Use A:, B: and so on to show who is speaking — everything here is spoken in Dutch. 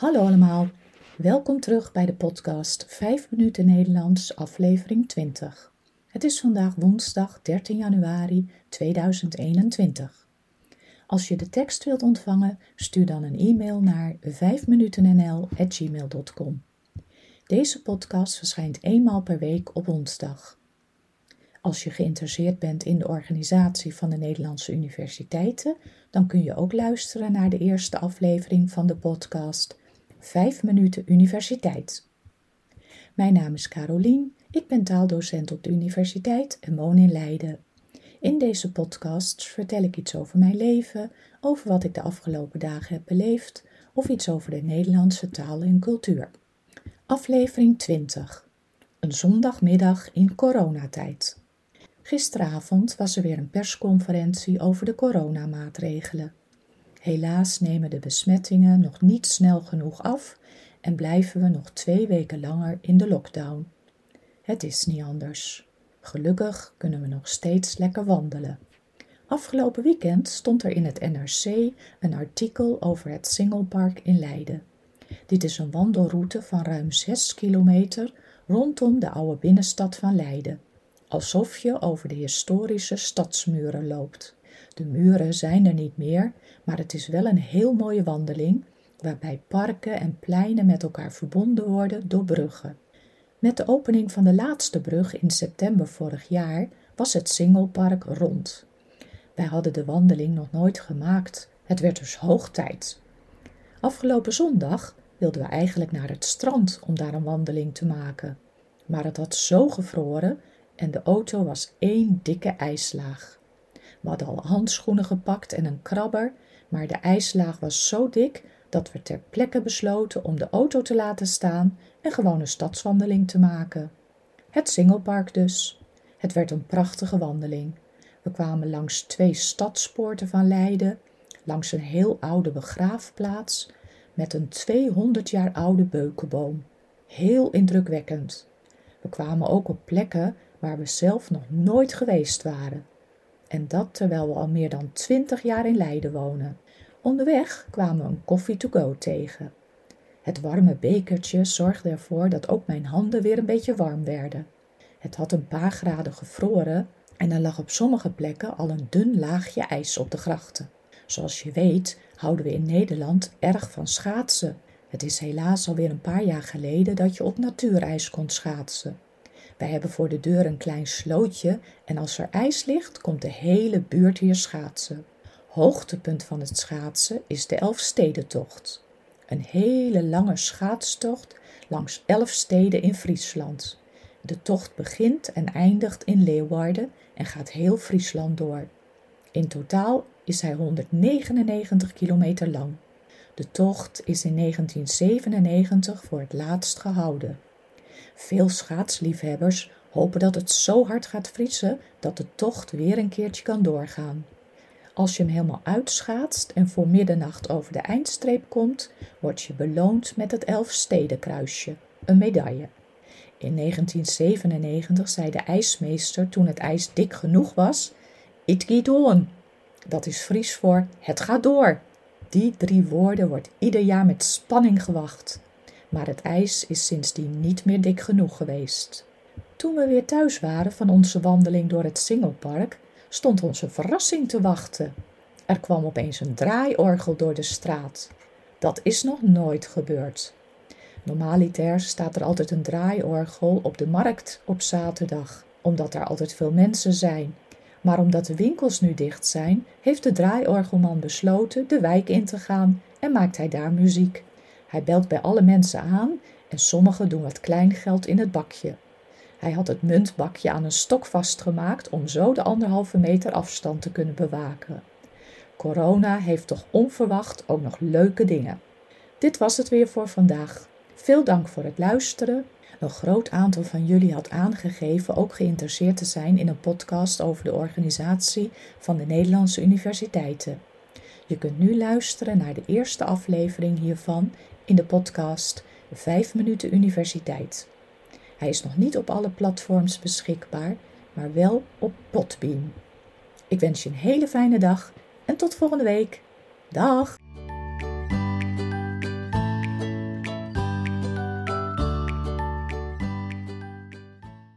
A: Hallo allemaal, welkom terug bij de podcast 5 minuten Nederlands, aflevering 20. Het is vandaag woensdag 13 januari 2021. Als je de tekst wilt ontvangen, stuur dan een e-mail naar 5minutennl.gmail.com. Deze podcast verschijnt eenmaal per week op woensdag. Als je geïnteresseerd bent in de organisatie van de Nederlandse universiteiten, dan kun je ook luisteren naar de eerste aflevering van de podcast 5 minuten universiteit. Mijn naam is Carolien, ik ben taaldocent op de universiteit en woon in Leiden. In deze podcast vertel ik iets over mijn leven, over wat ik de afgelopen dagen heb beleefd of iets over de Nederlandse taal en cultuur. Aflevering 20. Een zondagmiddag in coronatijd. Gisteravond was er weer een persconferentie over de coronamaatregelen. Helaas nemen de besmettingen nog niet snel genoeg af en blijven we nog twee weken langer in de lockdown. Het is niet anders. Gelukkig kunnen we nog steeds lekker wandelen. Afgelopen weekend stond er in het NRC een artikel over het Singlepark in Leiden. Dit is een wandelroute van ruim 6 kilometer rondom de oude binnenstad van Leiden, alsof je over de historische stadsmuren loopt. De muren zijn er niet meer, maar het is wel een heel mooie wandeling, waarbij parken en pleinen met elkaar verbonden worden door bruggen. Met de opening van de laatste brug in september vorig jaar was het Singlepark rond. Wij hadden de wandeling nog nooit gemaakt. Het werd dus hoog tijd. Afgelopen zondag wilden we eigenlijk naar het strand om daar een wandeling te maken. Maar het had zo gevroren en de auto was één dikke ijslaag. We hadden al handschoenen gepakt en een krabber, maar de ijslaag was zo dik dat we ter plekke besloten om de auto te laten staan en gewoon een stadswandeling te maken. Het Singlepark dus. Het werd een prachtige wandeling. We kwamen langs twee stadspoorten van Leiden, langs een heel oude begraafplaats met een 200 jaar oude beukenboom. Heel indrukwekkend. We kwamen ook op plekken waar we zelf nog nooit geweest waren. En dat terwijl we al meer dan 20 jaar in Leiden wonen. Onderweg kwamen we een koffie to go tegen. Het warme bekertje zorgde ervoor dat ook mijn handen weer een beetje warm werden. Het had een paar graden gevroren en er lag op sommige plekken al een dun laagje ijs op de grachten. Zoals je weet houden we in Nederland erg van schaatsen. Het is helaas alweer een paar jaar geleden dat je op natuurijs kon schaatsen. Wij hebben voor de deur een klein slootje en als er ijs ligt, komt de hele buurt hier schaatsen. Hoogtepunt van het schaatsen is de Elfstedentocht. Een hele lange schaatstocht langs elf steden in Friesland. De tocht begint en eindigt in Leeuwarden en gaat heel Friesland door. In totaal is hij 199 kilometer lang. De tocht is in 1997 voor het laatst gehouden. Veel schaatsliefhebbers hopen dat het zo hard gaat vriezen dat de tocht weer een keertje kan doorgaan. Als je hem helemaal uitschaatst en voor middernacht over de eindstreep komt, word je beloond met het Elfstedenkruisje, een medaille. In 1997 zei de ijsmeester toen het ijs dik genoeg was: It geht on. Dat is Fries voor het gaat door. Die drie woorden wordt ieder jaar met spanning gewacht. Maar het ijs is sindsdien niet meer dik genoeg geweest. Toen we weer thuis waren van onze wandeling door het Singelpark, stond onze verrassing te wachten. Er kwam opeens een draaiorgel door de straat. Dat is nog nooit gebeurd. Normaliter staat er altijd een draaiorgel op de markt op zaterdag, omdat er altijd veel mensen zijn. Maar omdat de winkels nu dicht zijn, heeft de draaiorgelman besloten de wijk in te gaan en maakt hij daar muziek. Hij belt bij alle mensen aan en sommigen doen wat kleingeld in het bakje. Hij had het muntbakje aan een stok vastgemaakt om zo de anderhalve meter afstand te kunnen bewaken. Corona heeft toch onverwacht ook nog leuke dingen. Dit was het weer voor vandaag. Veel dank voor het luisteren. Een groot aantal van jullie had aangegeven ook geïnteresseerd te zijn in een podcast over de organisatie van de Nederlandse universiteiten. Je kunt nu luisteren naar de eerste aflevering hiervan in de podcast 5 minuten universiteit. Hij is nog niet op alle platforms beschikbaar, maar wel op Podbean. Ik wens je een hele fijne dag en tot volgende week. Dag!